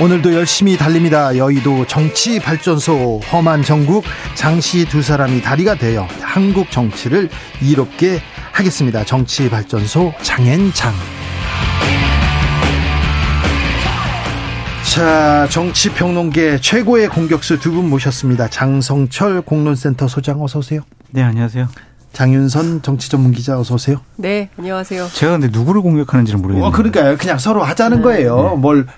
오늘도 열심히 달립니다. 여의도 정치 발전소 험한 정국 장씨 두 사람이 다리가 되어 한국 정치를 이롭게 하겠습니다. 정치 발전소 장앤장. 자, 정치평론계 최고의 공격수 두 분 모셨습니다. 장성철 공론센터 소장 어서 오세요. 네, 안녕하세요. 장윤선 정치 전문 기자 어서 오세요. 네, 안녕하세요. 제가 근데 누구를 공격하는지는 모르겠네요. 어, 그러니까요. 그냥 서로 하자는 네. 거예요. 네. 뭘 아,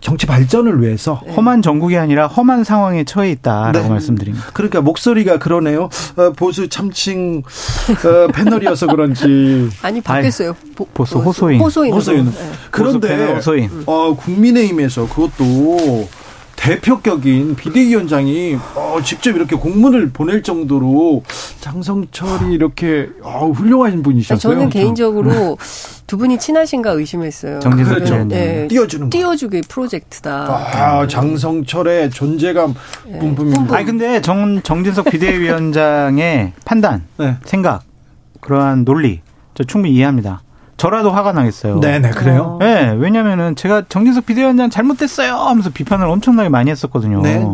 정치 발전을 위해서 네. 험한 전국이 아니라 험한 상황에 처해 있다라고 네. 말씀드립니다. 그러니까 목소리가 그러네요. 어, 보수 참칭 어, 패널이어서 그런지 아니 바뀌었어요. 보, 보수 호소인. 호소인. 호소인. 네. 그런데 호소인. 어, 국민의힘에서 그것도 대표격인 비대위원장이 어, 직접 이렇게 공문을 보낼 정도로 장성철이 이렇게 어, 훌륭한 분이셨어요. 저는 개인적으로 두 분이 친하신가 의심했어요. 정진석 그렇죠. 네. 띄워주는 띄워주기 프로젝트다. 아, 장성철의 존재감 네. 뿜뿜입니다. 아니 근데 정 정진석 비대위원장의 판단, 네. 생각, 그러한 논리 저 충분히 이해합니다. 저라도 화가 나겠어요. 네네, 그래요? 네, 왜냐면은 제가 정진석 비대위원장 잘못됐어요 하면서 비판을 엄청나게 많이 했었거든요. 네.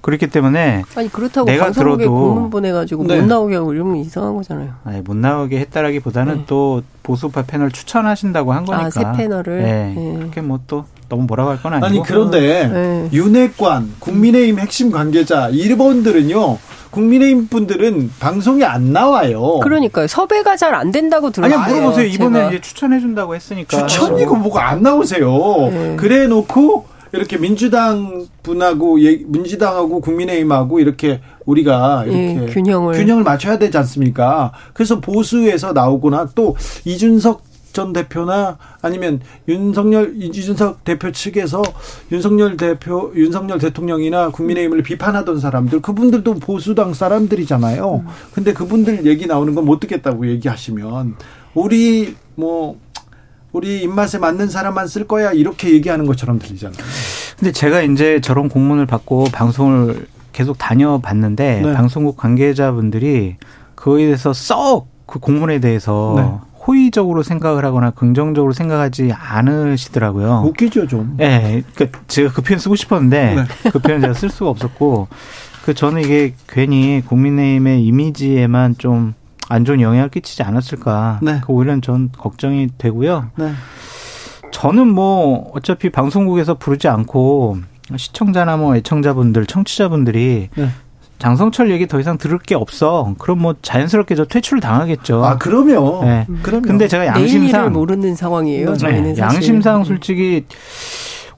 그렇기 때문에 아니 그렇다고 내가 들어도 공문 보내가지고 네. 못 나오게 하고 이러면 이상한 거잖아요. 아니 못 나오게 했다라기보다는 네. 또 보수파 패널 추천하신다고 한 거니까. 아새 패널을. 네. 네. 그렇게 뭐 또 너무 뭐라고 할 건 아니고. 아니 그런데 네. 윤핵관, 국민의힘 핵심 관계자 이분들은요. 국민의힘 분들은 방송에 안 나와요. 그러니까요. 섭외가 잘 안 된다고 들었어요. 아니 물어보세요. 이번에 이제 추천해 준다고 했으니까. 추천이고 뭐가 안 나오세요. 네. 그래 놓고 이렇게 민주당 분하고 민주당하고 국민의힘하고 이렇게 우리가 이렇게 예, 균형을 균형을 맞춰야 되지 않습니까? 그래서 보수에서 나오거나 또 이준석 전 대표나 아니면 윤석열 이준석 대표 측에서 윤석열 대표 윤석열 대통령이나 국민의힘을 비판하던 사람들 그분들도 보수당 사람들이잖아요. 근데 그분들 얘기 나오는 건 못 듣겠다고 얘기하시면 우리 뭐 우리 입맛에 맞는 사람만 쓸 거야 이렇게 얘기하는 것처럼 들리잖아요. 근데 제가 이제 저런 공문을 받고 방송을 계속 다녀봤는데 네. 방송국 관계자분들이 그거에 대해서 썩 그 공문에 대해서 네. 호의적으로 생각을 하거나 긍정적으로 생각하지 않으시더라고요. 웃기죠 좀. 네, 그러니까 제가 그 표현 쓰고 싶었는데 네. 그 표현 제가 쓸 수가 없었고 그 저는 이게 괜히 국민의힘의 이미지에만 좀 안 좋은 영향을 끼치지 않았을까. 네. 그 오히려 전 걱정이 되고요. 네. 저는 뭐 어차피 방송국에서 부르지 않고 시청자나 뭐 애청자분들, 청취자분들이 네. 장성철 얘기 더 이상 들을 게 없어. 그럼 뭐 자연스럽게 저 퇴출 당하겠죠. 아, 그러면. 네. 그러면. 근데 제가 양심상 모르는 상황이에요. 저희는 네. 양심상 솔직히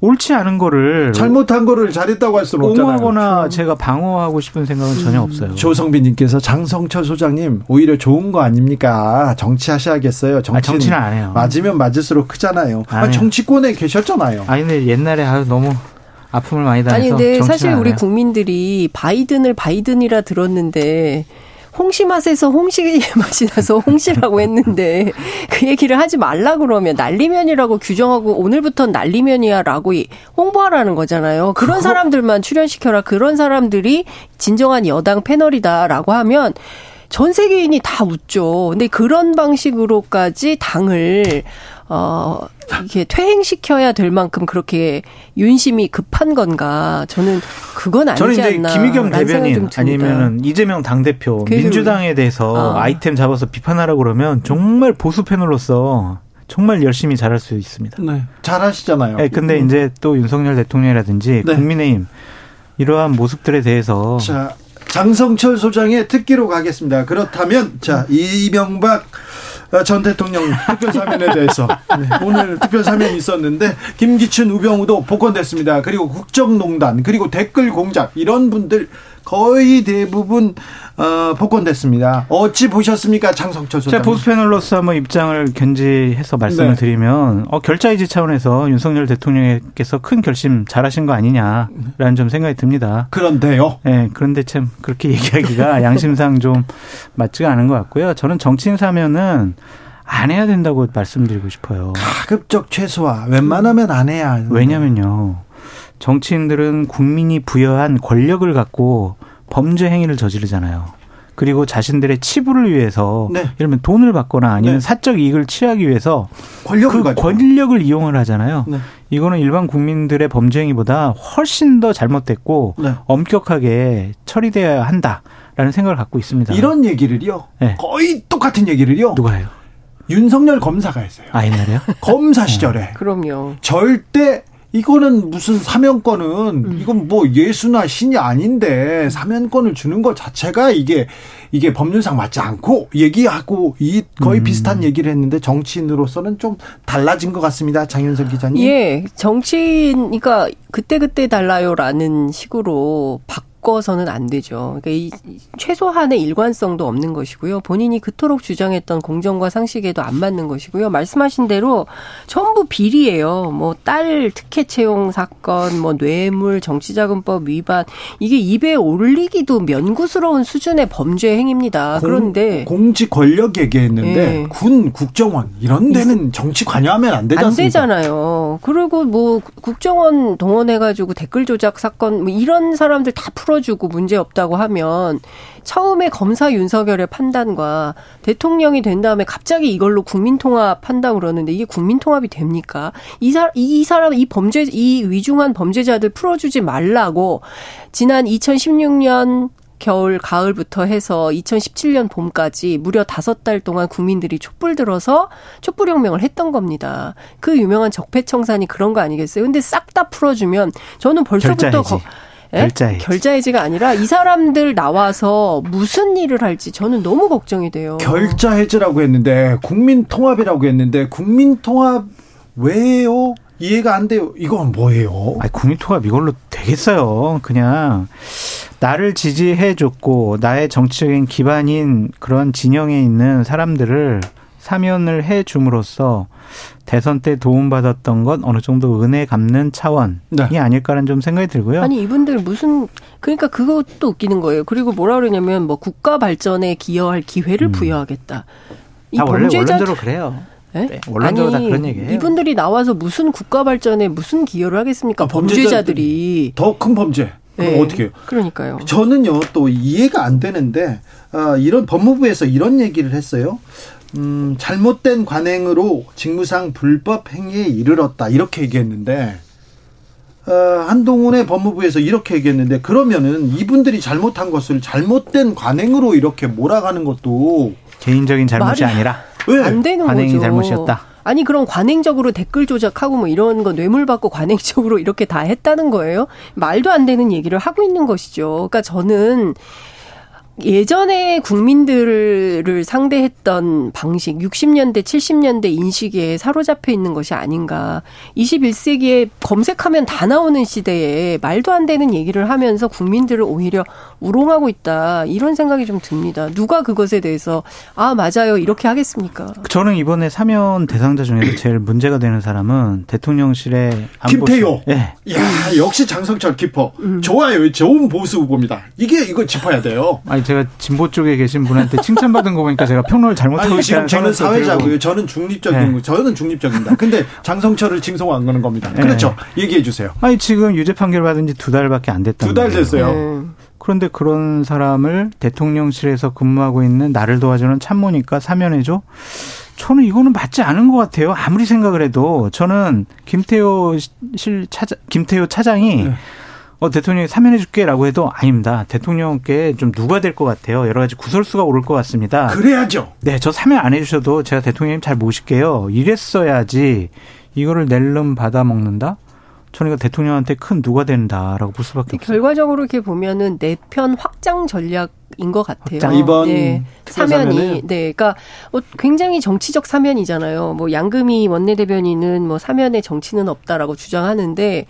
옳지 않은 거를 잘못한 거를 잘했다고 할 수는 없잖아요. 옹호하거나 그렇죠. 제가 방어하고 싶은 생각은 전혀 음. 없어요. 조성빈님께서 장성철 소장님 오히려 좋은 거 아닙니까? 정치하셔야겠어요. 정치, 아, 정치는 안 해요. 맞으면 맞을수록 크잖아요. 아, 정치권에 계셨잖아요. 아니 근데 옛날에 아 너무 아픔을 많이 당해서 아니 근데 사실 우리 국민들이 바이든을 바이든이라 들었는데 홍시 맛에서 홍시 맛이 나서 홍시라고 했는데 그 얘기를 하지 말라 그러면 난리면이라고 규정하고 오늘부터는 난리면이야라고 홍보하라는 거잖아요. 그런 사람들만 출연시켜라. 그런 사람들이 진정한 여당 패널이다라고 하면 전 세계인이 다 웃죠. 근데 그런 방식으로까지 당을 어, 이게 퇴행시켜야 될 만큼 그렇게 윤심이 급한 건가? 저는 그건 아니지 저는 이제 않나. 김의겸 대변인 아니면은 이재명 당 대표 민주당에 대해서 어. 아이템 잡아서 비판하라고 그러면 정말 보수 패널로서 정말 열심히 잘할 수 있습니다. 네. 잘하시잖아요. 네, 근데 음. 이제 또 윤석열 대통령이라든지 네. 국민의힘 이러한 모습들에 대해서 자, 장성철 소장의 특기로 가겠습니다. 그렇다면 자, 이명박 아, 전 대통령 특별 사면에 대해서 네, 오늘 특별 사면이 있었는데 김기춘 우병우도 복권됐습니다. 그리고 국정농단 그리고 댓글 공작 이런 분들 거의 대부분 어, 복권됐습니다. 어찌 보셨습니까, 장성철 소장? 제가 보수 패널로서 한번 입장을 견지해서 말씀을 네. 드리면 어, 결자이지 차원에서 윤석열 대통령께서 큰 결심 잘하신 거 아니냐라는 좀 생각이 듭니다. 그런데요. 네, 그런데 참 그렇게 얘기하기가 양심상 좀 맞지가 않은 것 같고요. 저는 정치인 사면은 안 해야 된다고 말씀드리고 싶어요. 가급적 최소화. 웬만하면 안 해야. 왜냐면요. 정치인들은 국민이 부여한 권력을 갖고 범죄 행위를 저지르잖아요. 그리고 자신들의 치부를 위해서 네. 예를 들면 돈을 받거나 아니면 네. 사적 이익을 취하기 위해서 권력을 그 가지고. 권력을 이용을 하잖아요. 네. 이거는 일반 국민들의 범죄 행위보다 훨씬 더 잘못됐고 네. 엄격하게 처리돼야 한다라는 생각을 갖고 있습니다. 이런 얘기를요. 네. 거의 똑같은 얘기를요. 누가 해요? 윤석열 검사가 했어요. 아, 옛날에요? 검사 시절에. 그럼요. 절대 이거는 무슨 사면권은 음. 이건 뭐 예수나 신이 아닌데 사면권을 주는 것 자체가 이게 이게 법률상 맞지 않고 얘기하고 이 거의 음. 비슷한 얘기를 했는데 정치인으로서는 좀 달라진 것 같습니다. 장윤석 기자님. 예, 정치인 그러니까 그때 그때 달라요라는 식으로 바 바꿔서는 안 되죠. 그러니까 이 최소한의 일관성도 없는 것이고요. 본인이 그토록 주장했던 공정과 상식에도 안 맞는 것이고요. 말씀하신 대로 전부 비리예요. 뭐 딸 특혜 채용 사건, 뭐 뇌물, 정치자금법 위반 이게 입에 올리기도 면구스러운 수준의 범죄 행위입니다. 공, 그런데 공직 권력 얘기했는데 네. 군, 국정원 이런 데는 정치 관여하면 안 되지 않습니까? 안 되잖아요. 그리고 뭐 국정원 동원해가지고 댓글 조작 사건 뭐 이런 사람들 다 풀어. 풀어주고 문제 없다고 하면 처음에 검사 윤석열의 판단과 대통령이 된 다음에 갑자기 이걸로 국민통합 한다고 그러는데 이게 국민통합이 됩니까? 이, 사, 이 사람, 이 범죄, 이 위중한 범죄자들 풀어주지 말라고 지난 2016년 겨울, 가을부터 해서 2017년 봄까지 무려 다섯 달 동안 국민들이 촛불 들어서 촛불혁명을 했던 겁니다. 그 유명한 적폐청산이 그런 거 아니겠어요? 근데 싹 다 풀어주면 저는 벌써부터 거, 예? 결자해지. 결자해지가 아니라 이 사람들 나와서 무슨 일을 할지 저는 너무 걱정이 돼요. 결자해지라고 했는데 국민통합이라고 했는데 국민통합 왜요? 이해가 안 돼요. 이건 뭐예요? 아, 국민통합 이걸로 되겠어요. 그냥 나를 지지해 줬고 나의 정치적인 기반인 그런 진영에 있는 사람들을 사면을 해 줌으로써 대선 때 도움받았던 건 어느 정도 은혜 갚는 차원이 네. 아닐까라는 좀 생각이 들고요. 아니 이분들 무슨 그러니까 그것도 웃기는 거예요. 그리고 뭐라 그러냐면 뭐 국가 발전에 기여할 기회를 음. 부여하겠다. 이다 원래 원론적으로 그래요. 네? 네, 원론적으로 아니, 다 그런 얘기예요. 이분들이 나와서 무슨 국가 발전에 무슨 기여를 하겠습니까? 아, 범죄자들이 더 큰 범죄. 그럼 네. 어떻게 해요? 그러니까요. 저는요 또 이해가 안 되는데 아, 이런 법무부에서 이런 얘기를 했어요. 음, 잘못된 관행으로 직무상 불법 행위에 이르렀다 이렇게 얘기했는데 어, 한동훈의 법무부에서 이렇게 얘기했는데 그러면은 이분들이 잘못한 것을 잘못된 관행으로 이렇게 몰아가는 것도 개인적인 잘못이 아니라 왜? 안 되는 관행이 거죠. 잘못이었다. 아니 그럼 관행적으로 댓글 조작하고 뭐 이런 거 뇌물 받고 관행적으로 이렇게 다 했다는 거예요? 말도 안 되는 얘기를 하고 있는 것이죠. 그러니까 저는 예전에 국민들을 상대했던 방식, 60년대, 70년대 인식에 사로잡혀 있는 것이 아닌가. 21세기에 검색하면 다 나오는 시대에 말도 안 되는 얘기를 하면서 국민들을 오히려 우롱하고 있다. 이런 생각이 좀 듭니다. 누가 그것에 대해서 아, 맞아요. 이렇게 하겠습니까? 저는 이번에 사면 대상자 중에서 제일 문제가 되는 사람은 대통령실의 김태효. 예. 네. 야, 역시 장성철 키퍼. 음. 좋아요. 좋은 보수 후보입니다. 이게 이거 짚어야 돼요. 아니 제가 진보 쪽에 계신 분한테 칭찬받은 거 보니까 제가 평론을 잘못하고 있다는 저는 사회자고요. 저는 중립적인 네. 저는 중립적입니다. 근데 장성철을 칭송한 거는 겁니다. 네. 그렇죠. 얘기해 주세요. 아니 지금 유죄 판결 받은 지 두 달밖에 안 됐다. 두 달 됐어요. 네. 그런데 그런 사람을 대통령실에서 근무하고 있는 나를 도와주는 참모니까 사면해줘? 저는 이거는 맞지 않은 것 같아요. 아무리 생각을 해도 저는 김태호 실 차장, 김태호 차장이 네. 어, 대통령이 사면해줄게라고 해도 아닙니다. 대통령께 좀 누가 될 것 같아요. 여러 가지 구설수가 오를 것 같습니다. 그래야죠. 네, 저 사면 안 해주셔도 제가 대통령님 잘 모실게요. 이랬어야지 이거를 낼름 받아 먹는다. 저는 이거 대통령한테 큰 누가 된다라고 볼 수밖에 없어요. 결과적으로 이렇게 보면은 내편 확장 전략 인 것 같아요. 확장. 이번 네. 사면이 사면은? 네, 그러니까 뭐 굉장히 정치적 사면이잖아요. 뭐 양금희 원내대변인은 뭐 사면에 정치는 없다라고 주장하는데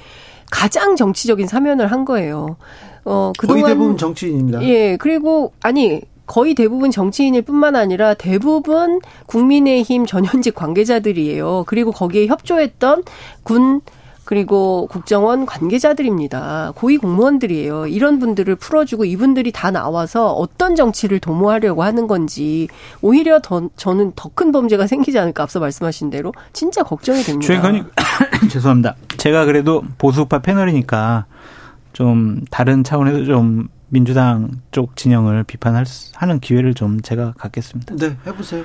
가장 정치적인 사면을 한 거예요. 어 거의 그동안 대부분 정치인입니다. 예, 그리고 아니 거의 대부분 정치인일 뿐만 아니라 대부분 국민의힘 전현직 관계자들이에요. 그리고 거기에 협조했던 군 그리고 국정원 관계자들입니다. 고위 공무원들이에요. 이런 분들을 풀어주고 이분들이 다 나와서 어떤 정치를 도모하려고 하는 건지 오히려 더 저는 더 큰 범죄가 생기지 않을까 앞서 말씀하신 대로 진짜 걱정이 됩니다. 주행관님 죄송합니다. 제가 그래도 보수파 패널이니까 좀 다른 차원에서 좀 민주당 쪽 진영을 비판할 수- 하는 기회를 좀 제가 갖겠습니다. 네, 해보세요.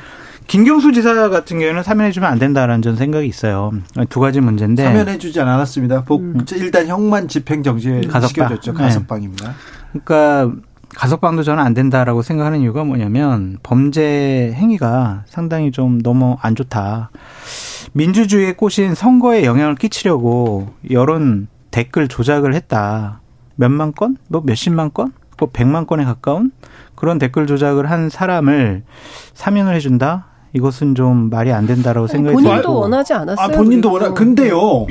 김경수 지사 같은 경우에는 사면해주면 안 된다라는 전 생각이 있어요. 두 가지 문제인데 사면해주지 않았습니다. 복, 일단 형만 집행 정지에 가석방. 시켜줬죠. 네. 가석방입니다. 그러니까 가석방도 저는 안 된다라고 생각하는 이유가 뭐냐면 범죄 행위가 상당히 좀 너무 안 좋다. 민주주의에 꼬신 선거에 영향을 끼치려고 여론 댓글 조작을 했다. 몇만 건? 뭐 몇십만 건? 뭐 백만 건에 가까운 그런 댓글 조작을 한 사람을 사면을 해준다? 이것은 좀 말이 안 된다라고 생각이 본인도 들고. 원하지 않았어요. 아, 본인도. 원하, 근데요.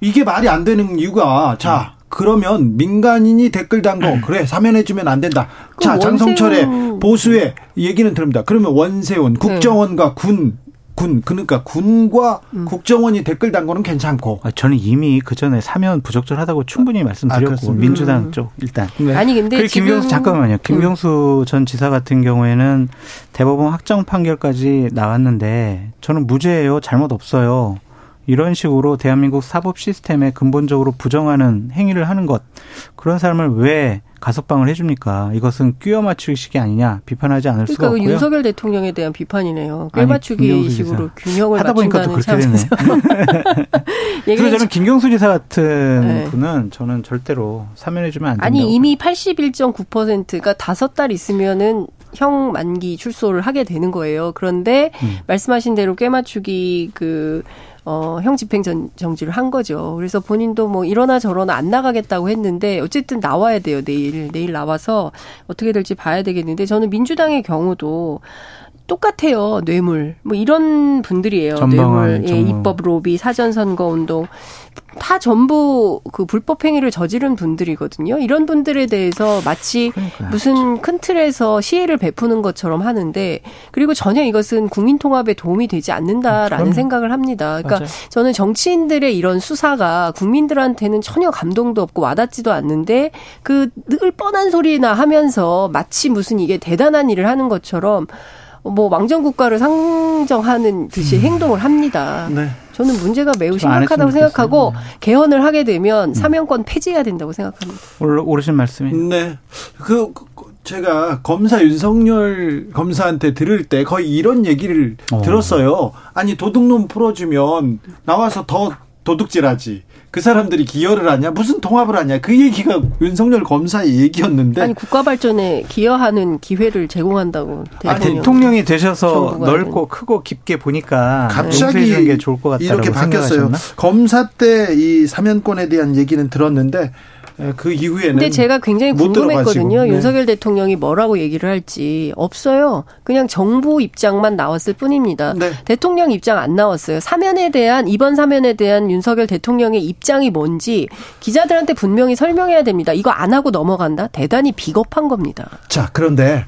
이게 말이 안 되는 이유가, 자, 그러면 민간인이 댓글 단 거, 그래, 사면해주면 안 된다. 자, 그럼 장성철의 원세훈- 보수의 얘기는 들읍니다. 그러면 원세훈, 국정원과 군, 군, 그러니까 군과 음. 국정원이 댓글 단 거는 괜찮고. 아, 저는 이미 그 전에 사면 부적절하다고 충분히 말씀드렸고 그렇습니까? 민주당 음. 쪽 일단 네. 아니 근데 그리고 지금 김경수 잠깐만요. 김경수 전 지사 같은 경우에는 대법원 확정 판결까지 나왔는데 저는 무죄예요. 잘못 없어요. 이런 식으로 대한민국 사법 시스템에 근본적으로 부정하는 행위를 하는 것 그런 사람을 왜 가석방을 해줍니까? 이것은 끼워 맞추기식이 아니냐 비판하지 않을 수가 그러니까 그 없고요. 윤석열 대통령에 대한 비판이네요. 아니, 꿰맞추기 김경수 식으로 지사. 균형을 하다 보니까 또 그렇게 되네. 그래서 저는 김경수 지사 같은 네. 분은 저는 절대로 사면해주면 안 된다고. 아니 이미 81.9%가 다섯 달 있으면은 형 만기 출소를 하게 되는 거예요. 그런데 음. 말씀하신 대로 꿰맞추기 그 어, 형 집행 전, 정지를 한 거죠. 그래서 본인도 뭐 이러나 저러나 안 나가겠다고 했는데 어쨌든 나와야 돼요. 내일 내일 나와서 어떻게 될지 봐야 되겠는데 저는 민주당의 경우도 똑같아요. 뇌물. 뭐 이런 분들이에요. 전방을 뇌물, 예. 입법 로비, 사전 선거 운동 다 전부 그 불법 행위를 저지른 분들이거든요. 이런 분들에 대해서 마치 그러니까요. 무슨 큰 틀에서 시혜를 베푸는 것처럼 하는데 그리고 전혀 이것은 국민 통합에 도움이 되지 않는다라는 그럼요. 생각을 합니다. 그러니까 맞아요. 저는 정치인들의 이런 수사가 국민들한테는 전혀 감동도 없고 와닿지도 않는데 그 늘 뻔한 소리나 하면서 마치 무슨 이게 대단한 일을 하는 것처럼 뭐 왕정 국가를 상정하는 듯이 행동을 합니다. 네. 저는 문제가 매우 심각하다고 생각하고 개헌을 하게 되면 음. 사면권 폐지해야 된다고 생각합니다. 올- 오르신 말씀이. 네. 그, 그, 제가 검사 윤석열 검사한테 들을 때 거의 이런 얘기를 어. 들었어요. 아니, 도둑놈 풀어주면 나와서 더 도둑질하지. 그 사람들이 기여를 하냐? 무슨 통합을 하냐? 그 얘기가 윤석열 검사의 얘기였는데. 아니 국가 발전에 기여하는 기회를 제공한다고 아, 대통령. 대통령이 되셔서 넓고 크고 깊게 보니까 갑자기 주는 게 좋을 것 같다고 이렇게 바뀌었어요. 생각하셨나? 검사 때 이 사면권에 대한 얘기는 들었는데 에, 그 이후에는 근데 제가 굉장히 못 궁금했거든요. 네. 윤석열 대통령이 뭐라고 얘기를 할지 없어요. 그냥 정부 입장만 나왔을 뿐입니다. 네. 대통령 입장 안 나왔어요. 사면에 대한 이번 사면에 대한 윤석열 대통령의 입장이 뭔지 기자들한테 분명히 설명해야 됩니다. 이거 안 하고 넘어간다? 대단히 비겁한 겁니다. 자 그런데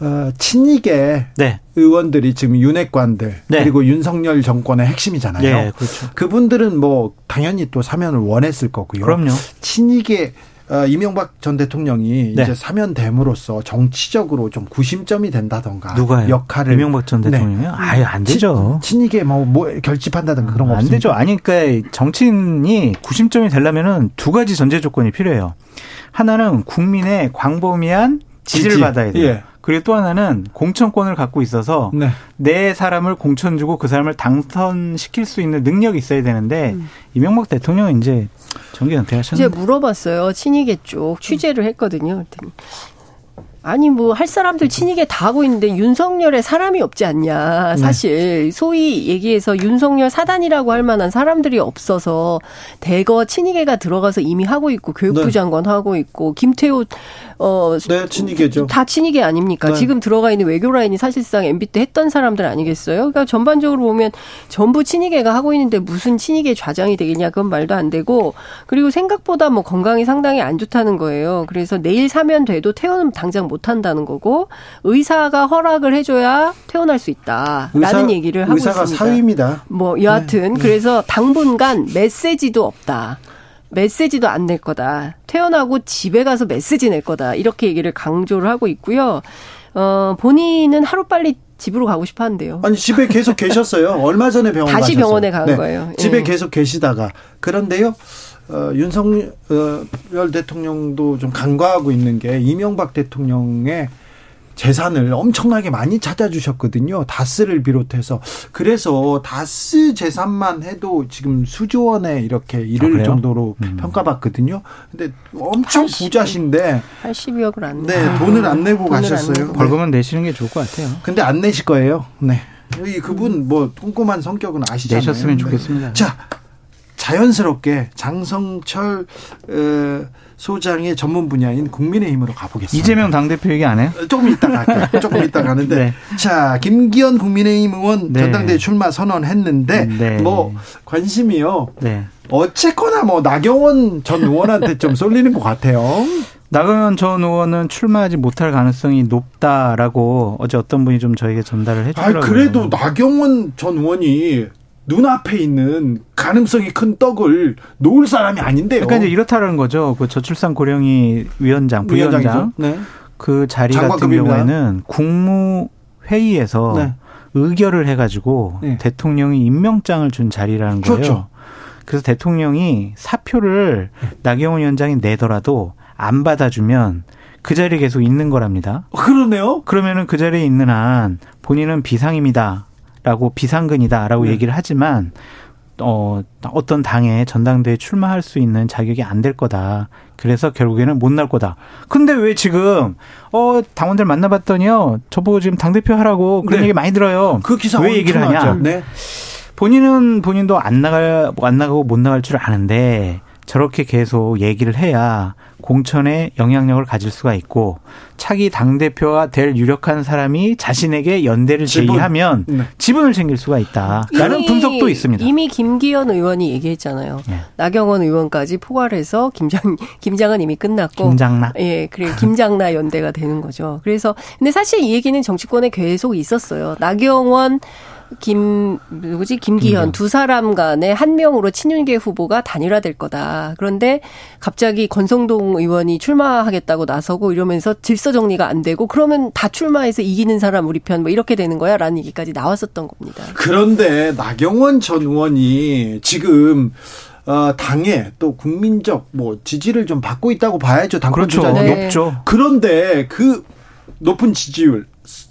어, 친이계 네. 의원들이 지금 윤핵관들 네. 그리고 윤석열 정권의 핵심이잖아요. 예, 그렇죠. 그분들은 뭐 당연히 또 사면을 원했을 거고요. 그럼요. 친이계 어, 이명박 전 대통령이 네. 이제 사면됨으로써 정치적으로 좀 구심점이 된다던가 누가요? 역할을 이명박 전 네. 대통령이요? 아유, 안 되죠. 친, 친이계 뭐, 뭐 결집한다든가 그런 거 안? 되죠. 아니, 그러니까 정치인이 구심점이 되려면은 두 가지 전제 조건이 필요해요. 하나는 국민의 광범위한 지지를 지지. 받아야 돼요. 예. 그리고 또 하나는 공천권을 갖고 있어서 네. 내 사람을 공천 주고 그 사람을 당선시킬 수 있는 능력이 있어야 되는데 이명박 대통령은 이제 정계 이제 은퇴하셨는데 물어봤어요. 친이계 쪽 취재를 했거든요. 그랬더니 아니 뭐 할 사람들 친이게 다 하고 있는데 윤석열에 사람이 없지 않냐. 네. 사실 네. 소위 얘기해서 윤석열 사단이라고 할 만한 사람들이 없어서 대거 친이계가 들어가서 이미 하고 있고 교육부 네. 장관 하고 있고 김태호 어 네, 친이계죠. 다 친이계 아닙니까? 네. 지금 들어가 있는 외교 라인이 사실상 MB 때 했던 사람들 아니겠어요? 그러니까 전반적으로 보면 전부 친이계가 하고 있는데 무슨 친이계 좌장이 되겠냐 그건 말도 안 되고 그리고 생각보다 뭐 건강이 상당히 안 좋다는 거예요. 그래서 내일 사면 돼도 퇴원은 당장 못 한다는 거고 의사가 허락을 해줘야 퇴원할 수 있다라는 의사, 얘기를 하고 의사가 있습니다. 사위입니다. 뭐 여하튼 네. 그래서 당분간 메시지도 없다. 메시지도 안 낼 거다. 퇴원하고 집에 가서 메시지 낼 거다. 이렇게 얘기를 강조를 하고 있고요. 어, 본인은 하루빨리 집으로 가고 싶어 한대요. 아니, 집에 계속 계셨어요. 얼마 전에 병원 다시 가셨어요. 병원에 간 네. 거예요. 집에 예. 계속 계시다가. 그런데요, 어, 윤석열 대통령도 좀 간과하고 있는 게 이명박 대통령의 재산을 엄청나게 많이 찾아주셨거든요. 다스를 비롯해서. 그래서 다스 재산만 해도 지금 수조 원에 이렇게 이를 아, 정도로 음. 평가받거든요. 근데 엄청 80, 부자신데. 80억을 안 네, 아, 돈을 안 내고 가셨어요. 안 내고. 벌금은 내시는 게 좋을 것 같아요. 근데 안 내실 거예요. 네. 이 그분 뭐 꼼꼼한 성격은 아시잖아요. 내셨으면 좋겠습니다. 자, 자연스럽게 장성철 어, 소장의 전문 분야인 국민의힘으로 가보겠습니다. 이재명 당대표 얘기 안 해요? 조금 이따 갈게요. 조금 이따 가는데. 네. 자, 김기현 국민의힘 의원 네. 전당대회 출마 선언했는데, 네. 뭐, 관심이요. 네. 어쨌거나 뭐, 나경원 전 의원한테 좀 쏠리는 것 같아요. 나경원 전 의원은 출마하지 못할 가능성이 높다라고 어제 어떤 분이 좀 저에게 전달을 해주더라고요. 아, 그래도 나경원 전 의원이 눈앞에 있는 가능성이 큰 떡을 놓을 사람이 아닌데요. 그러니까 이제 이렇다는 거죠. 그 저출산 고령이 위원장, 부위원장 네. 그 자리 같은 경우에는 국무회의에서 네. 의결을 해가지고 네. 대통령이 임명장을 준 자리라는 거예요. 그렇죠. 그래서 대통령이 사표를 나경원 위원장이 내더라도 안 받아주면 그 자리에 계속 있는 거랍니다. 그러네요. 그러면은 그 자리에 있는 한 본인은 비상입니다. 라고 비상근이다라고 네. 얘기를 하지만 어, 어떤 당에 전당대회 출마할 수 있는 자격이 안 될 거다. 그래서 결국에는 못 날 거다. 근데 왜 지금, 어, 당원들 만나봤더니요. 저보고 지금 당대표 하라고 그런 네. 얘기 많이 들어요. 그 기사 왜 얘기를 하냐. 네. 본인은 본인도 안 나갈, 안 나가고 못 나갈 줄 아는데 저렇게 계속 얘기를 해야 공천에 영향력을 가질 수가 있고 차기 당 대표가 될 유력한 사람이 자신에게 연대를 지분. 제의하면 네. 지분을 챙길 수가 있다라는 이미, 분석도 있습니다. 이미 김기현 의원이 얘기했잖아요. 네. 나경원 의원까지 포괄해서 김장 김장은 이미 끝났고 김장나 예 그래 김장나 연대가 되는 거죠. 그래서 근데 사실 이 얘기는 정치권에 계속 있었어요. 나경원 김 누구지 김기현 두 사람 간에 한 명으로 친윤계 후보가 단일화될 거다. 그런데 갑자기 권성동 의원이 출마하겠다고 나서고 이러면서 질서 정리가 안 되고 그러면 다 출마해서 이기는 사람 우리 편 뭐 이렇게 되는 거야라는 얘기까지 나왔었던 겁니다. 그런데 나경원 전 의원이 지금 어, 당에 또 국민적 뭐 지지를 좀 받고 있다고 봐야죠. 당권 그렇죠. 네. 높죠. 그런데 그 높은 지지율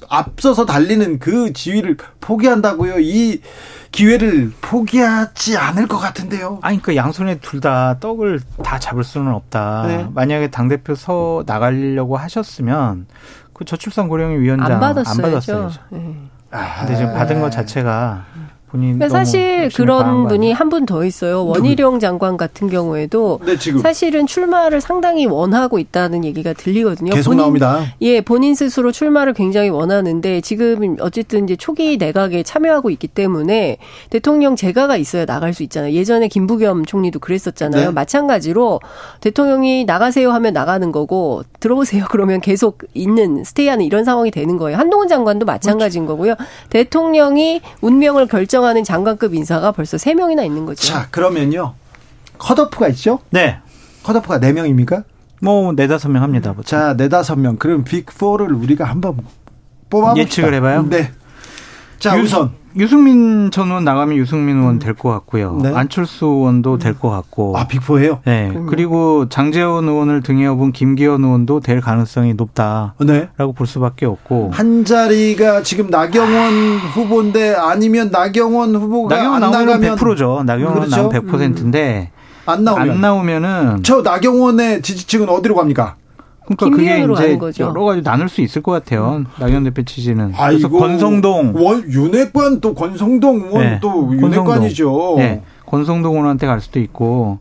앞서서 달리는 그 지위를 포기한다고요? 이 기회를 포기하지 않을 것 같은데요. 아니, 그 양손에 둘 다 떡을 다 잡을 수는 없다. 네. 만약에 당 대표 서 나가려고 하셨으면 그 저출산 고령의 위원장 안 받았어야죠. 안 받았어요. 네. 아, 근데 지금 받은 것 자체가 본인 사실 그런 분이 한 분 더 있어요. 원희룡 장관 같은 경우에도 네, 사실은 출마를 상당히 원하고 있다는 얘기가 들리거든요. 계속 본인, 나옵니다. 예, 본인 스스로 출마를 굉장히 원하는데 지금 어쨌든 이제 초기 내각에 참여하고 있기 때문에 대통령 제가가 있어야 나갈 수 있잖아요. 예전에 김부겸 총리도 그랬었잖아요. 네. 마찬가지로 대통령이 나가세요 하면 나가는 거고 들어오세요 그러면 계속 있는 스테이하는 이런 상황이 되는 거예요. 한동훈 장관도 마찬가지인 그렇죠. 거고요. 대통령이 운명을 결정 결정하는 장관급 인사가 벌써 3명이나 있는 거죠. 자, 그러면요. 컷오프가 있죠? 네. 컷오프가 4명입니까? 뭐, 4, 5명 합니다. 보통. 자, 4, 5명. 그럼 빅4를 우리가 한번 뽑아봅시다. 예측을 해봐요? 네. 자, 유, 우선. 유승민 전 의원 나가면 유승민 의원 될 것 같고요. 네. 안철수 의원도 될 것 같고. 아, 빅포예요? 네. 그럼요. 그리고 장재원 의원을 등에 업은 김기현 의원도 될 가능성이 높다라고 네. 볼 수밖에 없고. 한 자리가 지금 나경원 후보인데 아니면 나경원 후보가 나경원 안 나가면 100%죠. 나경원 그렇죠? 나오면 100%인데 음. 안 나오면 안 나오면은 저 나경원의 지지층은 어디로 갑니까? 그러니까 그게 이제 여러 가지 나눌 수 있을 것 같아요. 음. 낙연 대표 취지는. 그래서 아이고, 권성동, 원, 윤핵관 또 권성동 의원 네. 또 윤핵관이죠. 네. 권성동 의원한테 갈 수도 있고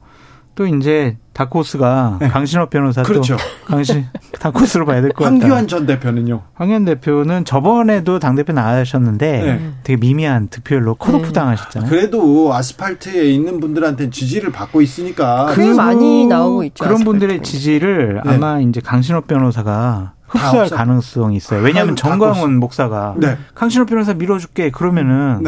또 이제 다코스가 네. 강신업 변호사 그렇죠. 강신 다코스로 봐야 될 것 같다. 황교안 전 대표는요. 황교안 대표는 저번에도 당 대표 나가셨는데 네. 되게 미미한 득표율로 컷오프 네. 당하셨잖아요. 그래도 아스팔트에 있는 분들한테 지지를 받고 있으니까 그 많이 나오고 있죠. 그런 분들의 지지를 네. 아마 이제 강신업 변호사가 흡수할 가능성이 있어요. 왜냐하면 정광훈 목사가 네. 강신업 변호사 밀어줄게 그러면은.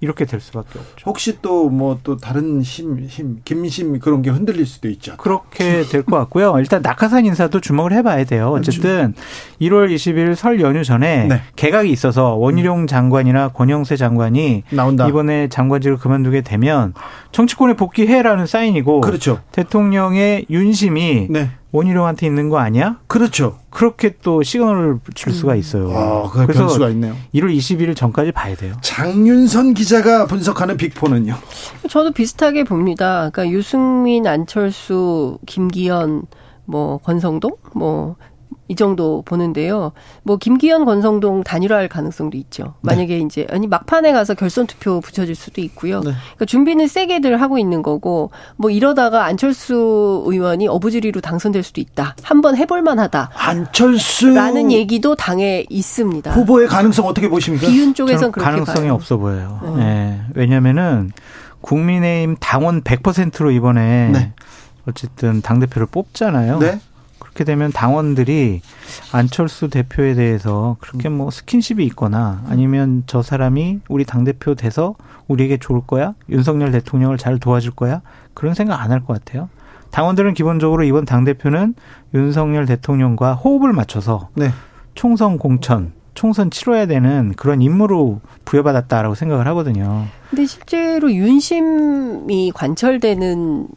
네. 이렇게 될 수밖에 없죠. 혹시 또 뭐또 뭐또 다른 힘, 힘, 김심 그런 게 흔들릴 수도 있죠. 그렇게 될 것 같고요. 일단 낙하산 인사도 주목을 해봐야 돼요. 어쨌든 1월 20일 설 연휴 전에 네. 개각이 있어서 원희룡 장관이나 권영세 장관이 나온다. 이번에 장관직을 그만두게 되면 정치권에 복귀해라는 사인이고 그렇죠. 대통령의 윤심이 네. 원희룡한테 있는 거 아니야? 그렇죠. 그렇게 또 시그널을 줄 수가 있어요. 아, 그래서 변수가 있네요. 1월 20일 전까지 봐야 돼요. 장윤선 기자가 분석하는 빅포는요? 저도 비슷하게 봅니다. 그러니까 유승민, 안철수, 김기현, 뭐 권성동, 뭐 이 정도 보는데요. 뭐 김기현 권성동 단일화할 가능성도 있죠. 만약에 네. 이제 아니 막판에 가서 결선 투표 붙여질 수도 있고요. 네. 그러니까 준비는 세게들 하고 있는 거고 뭐 이러다가 안철수 의원이 어부지리로 당선될 수도 있다. 한번 해볼 만하다. 안철수라는 얘기도 당에 있습니다. 후보의 가능성 어떻게 보십니까? 기윤 쪽에서는 그렇게 가능성이 봐요. 없어 보여요. 네. 네. 왜냐면은 국민의힘 당원 100%로 이번에 네. 어쨌든 당 대표를 뽑잖아요. 네. 그렇게 되면 당원들이 안철수 대표에 대해서 그렇게 뭐 스킨십이 있거나 아니면 저 사람이 우리 당대표 돼서 우리에게 좋을 거야? 윤석열 대통령을 잘 도와줄 거야? 그런 생각 안 할 것 같아요. 당원들은 기본적으로 이번 당대표는 윤석열 대통령과 호흡을 맞춰서 네. 총선 공천, 총선 치러야 되는 그런 임무로 부여받았다라고 생각을 하거든요. 근데 실제로 윤심이 관철되는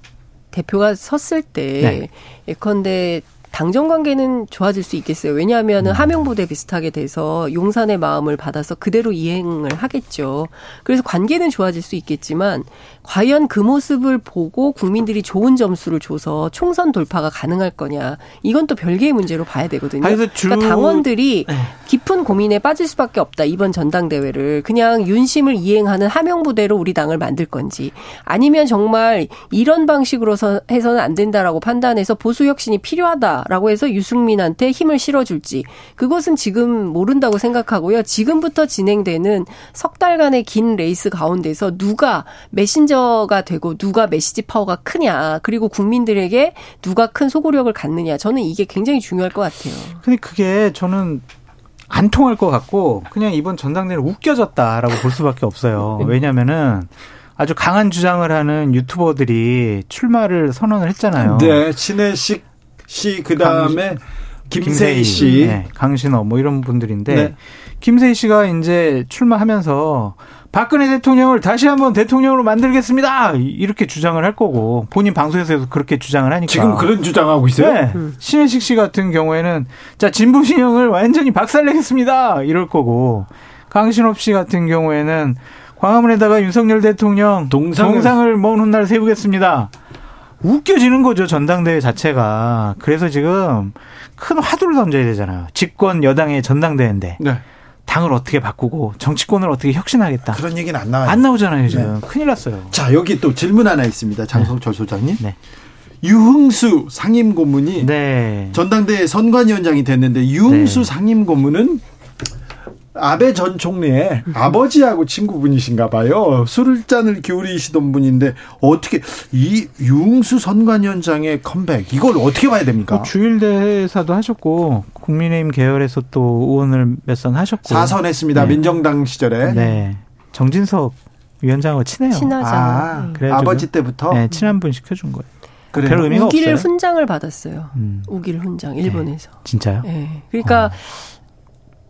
대표가 섰을 때 네. 예컨대 당정 관계는 좋아질 수 있겠어요. 왜냐하면 음. 하명부대 비슷하게 돼서 용산의 마음을 받아서 그대로 이행을 하겠죠. 그래서 관계는 좋아질 수 있겠지만 과연 그 모습을 보고 국민들이 좋은 점수를 줘서 총선 돌파가 가능할 거냐 이건 또 별개의 문제로 봐야 되거든요. 그러니까 당원들이 네. 깊은 고민에 빠질 수밖에 없다 이번 전당대회를 그냥 윤심을 이행하는 하명부대로 우리 당을 만들 건지 아니면 정말 이런 방식으로 해서는 안 된다라고 판단해서 보수 혁신이 필요하다. 라고 해서 유승민한테 힘을 실어줄지 그것은 지금 모른다고 생각하고요. 지금부터 진행되는 석 달간의 긴 레이스 가운데서 누가 메신저가 되고 누가 메시지 파워가 크냐 그리고 국민들에게 누가 큰 소구력을 갖느냐 저는 이게 굉장히 중요할 것 같아요. 근데 그게 저는 안 통할 것 같고 그냥 이번 전당대회는 웃겨졌다라고 볼 수밖에 없어요. 네. 왜냐면은 아주 강한 주장을 하는 유튜버들이 출마를 선언을 했잖아요. 네, 친해식 씨, 그 다음에 김세희 씨, 네, 강신호 뭐 이런 분들인데 네. 김세희 씨가 이제 출마하면서 박근혜 대통령을 다시 한번 대통령으로 만들겠습니다. 이렇게 주장을 할 거고 본인 방송에서 그렇게 주장을 하니까 지금 그런 주장하고 있어요. 네. 음. 신혜식 씨 같은 경우에는 자 진보 신형을 완전히 박살내겠습니다. 이럴 거고 강신업 씨 같은 경우에는 광화문에다가 윤석열 대통령 동상을, 동상을 먼 훗날 세우겠습니다. 웃겨지는 거죠 전당대회 자체가. 그래서 지금 큰 화두를 던져야 되잖아요. 집권 여당의 전당대회인데. 네. 당을 어떻게 바꾸고 정치권을 어떻게 혁신하겠다. 그런 얘기는 안 나와요. 안 나오잖아요 지금. 네. 큰일 났어요. 자 여기 또 질문 하나 있습니다. 장성철 네. 소장님. 네. 유흥수 상임고문이 네. 전당대회 선관위원장이 됐는데 유흥수 네. 상임고문은 아베 전 총리의 아버지하고 친구분이신가 봐요. 술잔을 기울이시던 분인데 어떻게 이 유흥수 선관위원장의 컴백 이걸 어떻게 봐야 됩니까? 뭐 주일대사도 하셨고 국민의힘 계열에서 또 의원을 몇 선 하셨고 사선했습니다. 네. 민정당 시절에. 네. 정진석 위원장하고 친해요. 친하잖아요. 아, 네. 아버지 때부터 네, 친한 분 시켜준 거예요. 그래요? 별 의미가 우길 없어요. 훈장을 받았어요. 음. 우길 훈장 일본에서. 네. 진짜요? 네. 그러니까 어.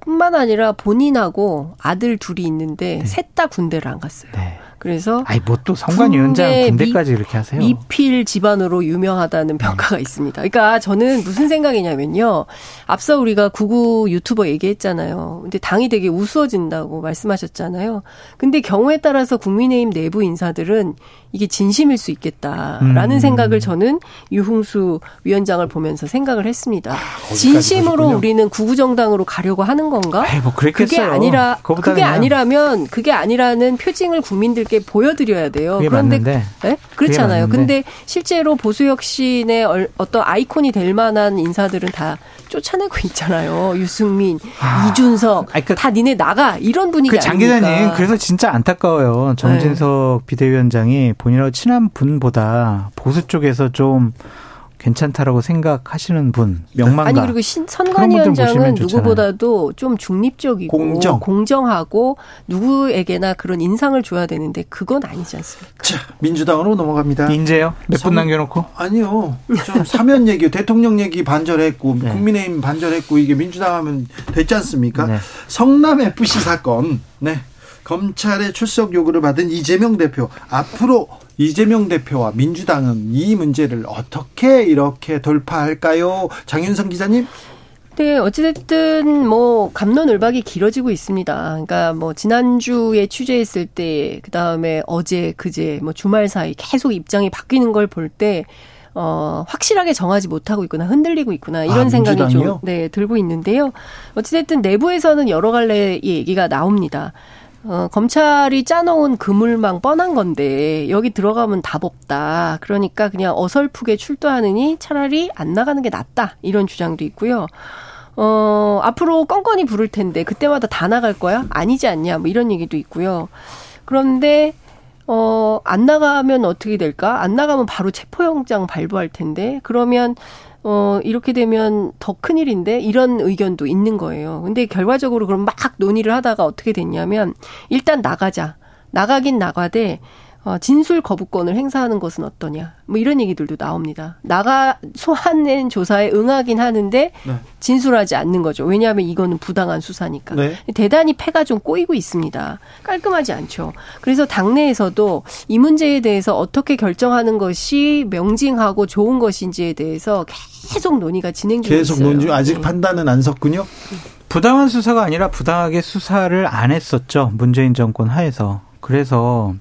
뿐만 아니라 본인하고 아들 둘이 있는데 네. 셋다 군대를 안 갔어요. 네. 그래서 아니 뭐또 성관위원장 군대까지 미, 이렇게 하세요. 미필 집안으로 유명하다는 평가가 있습니다. 그러니까 저는 무슨 생각이냐면요. 앞서 우리가 구구 유튜버 얘기했잖아요. 근데 당이 되게 우스워진다고 말씀하셨잖아요. 근데 경우에 따라서 국민의힘 내부 인사들은 이게 진심일 수 있겠다라는 음. 생각을 저는 유흥수 위원장을 보면서 생각을 했습니다. 아, 진심으로 우리는 구구정당으로 가려고 하는 건가? 에이, 뭐 그게 아니라 그게 아니라면 그게 아니라는 표징을 국민들께 보여드려야 돼요. 그런데 네? 그렇잖아요. 근데 실제로 보수 혁신의 어떤 아이콘이 될 만한 인사들은 다 쫓아내고 있잖아요. 유승민, 아, 이준석 아니, 그, 다 니네 나가 이런 분위기 그 장 기자님 그래서 진짜 안타까워요. 정진석 네. 비대위원장이 본인하고 친한 분보다 보수 쪽에서 좀 괜찮다라고 생각하시는 분 명망가 아니 그리고 신, 선관위원장은 누구보다도 좀 중립적이고 공정. 공정하고 누구에게나 그런 인상을 줘야 되는데 그건 아니지 않습니까? 자 민주당으로 넘어갑니다. 인제요? 몇분 남겨놓고? 아니요. 좀 사면 얘기, 대통령 얘기 반절했고 네. 국민의힘 반절했고 이게 민주당 하면 됐지 않습니까? 네. 성남 FC 사건. 네. 검찰의 출석 요구를 받은 이재명 대표 앞으로 이재명 대표와 민주당은 이 문제를 어떻게 이렇게 돌파할까요? 장윤성 기자님? 네, 어찌됐든 뭐 감론을박이 길어지고 있습니다. 그러니까 뭐 지난주에 취재했을 때 그 다음에 어제 그제 뭐 주말 사이 계속 입장이 바뀌는 걸 볼 때 어, 확실하게 정하지 못하고 있구나, 흔들리고 있구나, 이런 아, 생각이 좀, 네, 들고 있는데요. 어찌됐든 내부에서는 여러 갈래의 얘기가 나옵니다. 어, 검찰이 짜놓은 그물망 뻔한 건데 여기 들어가면 답 없다. 그러니까 그냥 어설프게 출두하느니 차라리 안 나가는 게 낫다. 이런 주장도 있고요. 어, 앞으로 껌껌이 부를 텐데 그때마다 다 나갈 거야? 아니지 않냐? 뭐 이런 얘기도 있고요. 그런데 어, 안 나가면 어떻게 될까? 안 나가면 바로 체포영장 발부할 텐데 그러면 어, 이렇게 되면 더 큰일인데 이런 의견도 있는 거예요. 근데 결과적으로 그럼 막 논의를 하다가 어떻게 됐냐면 일단 나가자. 나가긴 나가되 어, 진술 거부권을 행사하는 것은 어떠냐. 뭐 이런 얘기들도 나옵니다. 나가 소환낸 조사에 응하긴 하는데 네. 진술하지 않는 거죠. 왜냐하면 이거는 부당한 수사니까. 네. 대단히 패가 좀 꼬이고 있습니다. 깔끔하지 않죠. 그래서 당내에서도 이 문제에 대해서 어떻게 결정하는 것이 명징하고 좋은 것인지에 대해서 계속 논의가 진행 중에 계속 있어요. 논의 아직 네. 판단은 안 섰군요. 부당한 수사가 아니라 부당하게 수사를 안 했었죠. 문재인 정권 하에서. 그래서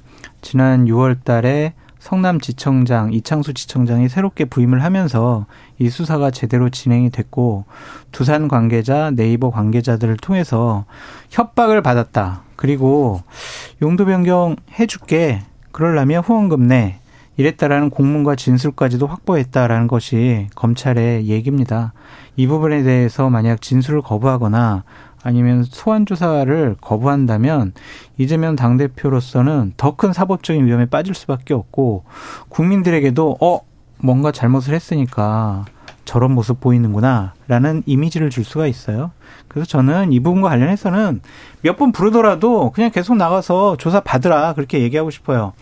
지난 6월 달에 성남 지청장 이창수 지청장이 새롭게 부임을 하면서 이 수사가 제대로 진행이 됐고 두산 관계자 네이버 관계자들을 통해서 협박을 받았다. 그리고 용도 변경 해줄게. 그러려면 후원금 내. 이랬다라는 공문과 진술까지도 확보했다라는 것이 검찰의 얘기입니다. 이 부분에 대해서 만약 진술을 거부하거나 아니면 소환 조사를 거부한다면 이재명 당 대표로서는 더 큰 사법적인 위험에 빠질 수밖에 없고 국민들에게도 어 뭔가 잘못을 했으니까 저런 모습 보이는구나라는 이미지를 줄 수가 있어요. 그래서 저는 이 부분과 관련해서는 몇 번 부르더라도 그냥 계속 나가서 조사 받으라 그렇게 얘기하고 싶어요.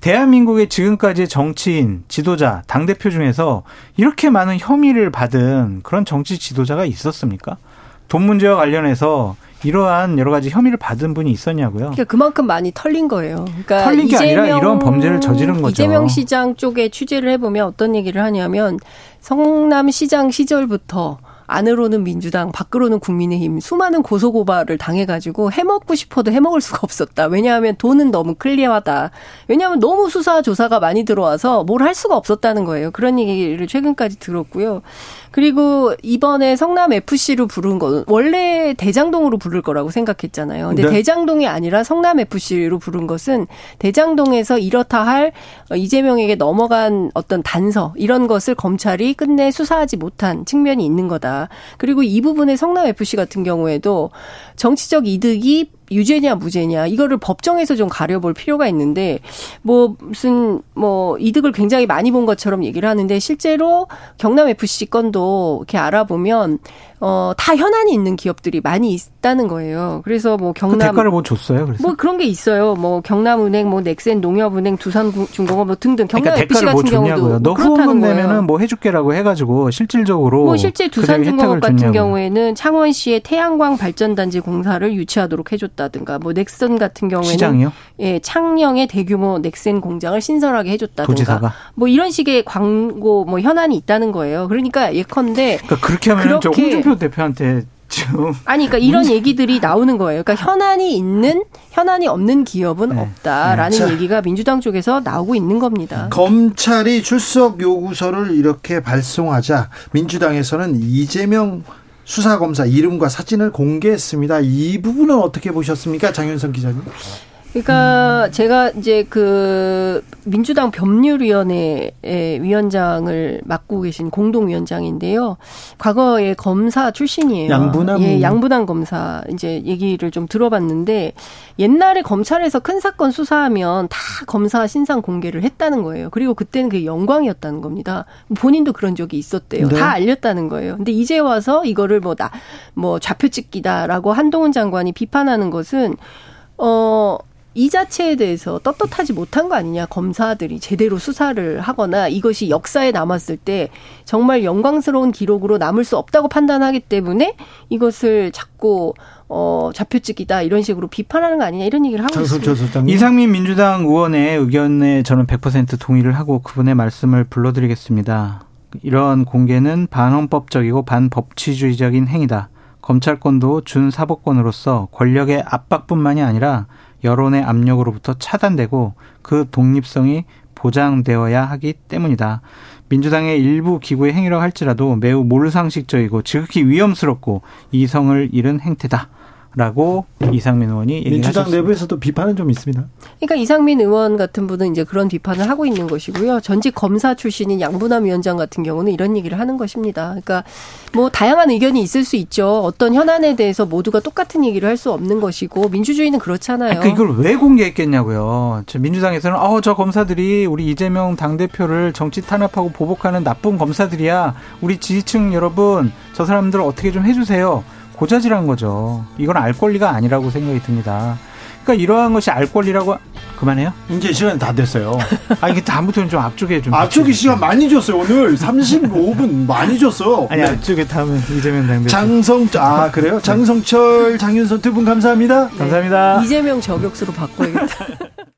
대한민국의 지금까지 정치인, 지도자, 당대표 중에서 이렇게 많은 혐의를 받은 그런 정치 지도자가 있었습니까? 돈 문제와 관련해서 이러한 여러 가지 혐의를 받은 분이 있었냐고요. 그러니까 그만큼 많이 털린 거예요. 그러니까 털린 게 이재명, 아니라 이런 범죄를 저지른 거죠. 이재명 시장 쪽에 취재를 해보면 어떤 얘기를 하냐면 성남시장 시절부터 안으로는 민주당, 밖으로는 국민의힘 수많은 고소고발을 당해가지고 해먹고 싶어도 해먹을 수가 없었다. 왜냐하면 돈은 너무 클리어하다. 왜냐하면 너무 수사 조사가 많이 들어와서 뭘 할 수가 없었다는 거예요. 그런 얘기를 최근까지 들었고요. 그리고 이번에 성남 FC로 부른 건 원래 대장동으로 부를 거라고 생각했잖아요. 근데 네. 대장동이 아니라 성남 FC로 부른 것은 대장동에서 이렇다 할 이재명에게 넘어간 어떤 단서 이런 것을 검찰이 끝내 수사하지 못한 측면이 있는 거다. 그리고 이 부분에 성남 FC 같은 경우에도 정치적 이득이 유죄냐 무죄냐 이거를 법정에서 좀 가려볼 필요가 있는데 뭐 무슨 뭐 이득을 굉장히 많이 본 것처럼 얘기를 하는데 실제로 경남 FC 건도 이렇게 알아보면 어, 다 현안이 있는 기업들이 많이 있다는 거예요. 그래서 뭐그 경남. 그 대가를 뭐 줬어요? 그래서? 뭐 그런 게 있어요. 뭐 경남은행, 뭐 넥센 농협은행, 두산중공업 뭐 등등. 경남 그러니까 FC 같은 뭐 경우도 너 후원금 내면은 뭐 해줄게라고 해가지고 실질적으로. 뭐 실제 두산중공업 같은 줬냐고. 경우에는 창원시의 태양광 발전단지 공사를 유치하도록 해줬다든가, 뭐 넥슨 같은 경우에는 시장이요? 예, 창녕의 대규모 넥센 공장을 신설하게 해줬다든가. 도지사가. 뭐 이런 식의 광고 뭐 현안이 있다는 거예요. 그러니까 예컨대. 그러니까 그렇게 하면 저 홍준표 대표한테 좀 아니 그러니까 이런 얘기들이 나오는 거예요. 그러니까 현안이 있는 현안이 없는 기업은 네. 없다라는 네. 얘기가 민주당 쪽에서 나오고 있는 겁니다. 검찰이 출석 요구서를 이렇게 발송하자 민주당에서는 이재명 수사검사 이름과 사진을 공개했습니다. 이 부분은 어떻게 보셨습니까, 장윤선 기자님? 그러니까 음. 제가 이제 그 민주당 법률위원회 위원장을 맡고 계신 공동위원장인데요. 과거에 검사 출신이에요. 양분한 예, 양분한 검사 이제 얘기를 좀 들어봤는데 옛날에 검찰에서 큰 사건 수사하면 다 검사 신상 공개를 했다는 거예요. 그리고 그때는 그게 영광이었다는 겁니다. 본인도 그런 적이 있었대요. 네. 다 알렸다는 거예요. 근데 이제 와서 이거를 뭐나뭐 좌표 찍기다라고 한동훈 장관이 비판하는 것은 어, 이 자체에 대해서 떳떳하지 못한 거 아니냐 검사들이 제대로 수사를 하거나 이것이 역사에 남았을 때 정말 영광스러운 기록으로 남을 수 없다고 판단하기 때문에 이것을 자꾸 어 좌표찍기다 이런 식으로 비판하는 거 아니냐 이런 얘기를 하고 있습니다. 이상민 민주당 의원의 의견에 저는 100% 동의를 하고 그분의 말씀을 불러드리겠습니다. 이런 공개는 반헌법적이고 반법치주의적인 행위다. 검찰권도 준사법권으로서 권력의 압박뿐만이 아니라 여론의 압력으로부터 차단되고 그 독립성이 보장되어야 하기 때문이다. 민주당의 일부 기구의 행위라고 할지라도 매우 몰상식적이고 지극히 위험스럽고 이성을 잃은 행태다. 라고 이상민 의원이 민주당 하셨습니다. 내부에서도 비판은 좀 있습니다. 그러니까 이상민 의원 같은 분은 이제 그런 비판을 하고 있는 것이고요. 전직 검사 출신인 양분남 위원장 같은 경우는 이런 얘기를 하는 것입니다. 그러니까 뭐 다양한 의견이 있을 수 있죠. 어떤 현안에 대해서 모두가 똑같은 얘기를 할 수 없는 것이고 민주주의는 그렇잖아요. 그러니까 이걸 왜 공개했겠냐고요. 민주당에서는 어 저 검사들이 우리 이재명 당 대표를 정치 탄압하고 보복하는 나쁜 검사들이야. 우리 지지층 여러분 저 사람들 어떻게 좀 해주세요. 고자질한 거죠. 이건 알 권리가 아니라고 생각이 듭니다. 그러니까 이러한 것이 알 권리라고 그만해요? 이제 시간이 다 됐어요. 아 이게 다음부터는 좀 앞쪽에 좀 앞쪽에 시간 많이 줬어요 오늘 35분 많이 줬어. 아니 네. 앞쪽에 다음은 이재명 당대표. 장성 아 그래요? 장성철 장윤선 두 분 감사합니다. 감사합니다. 이재명 저격수로 바꿔야겠다.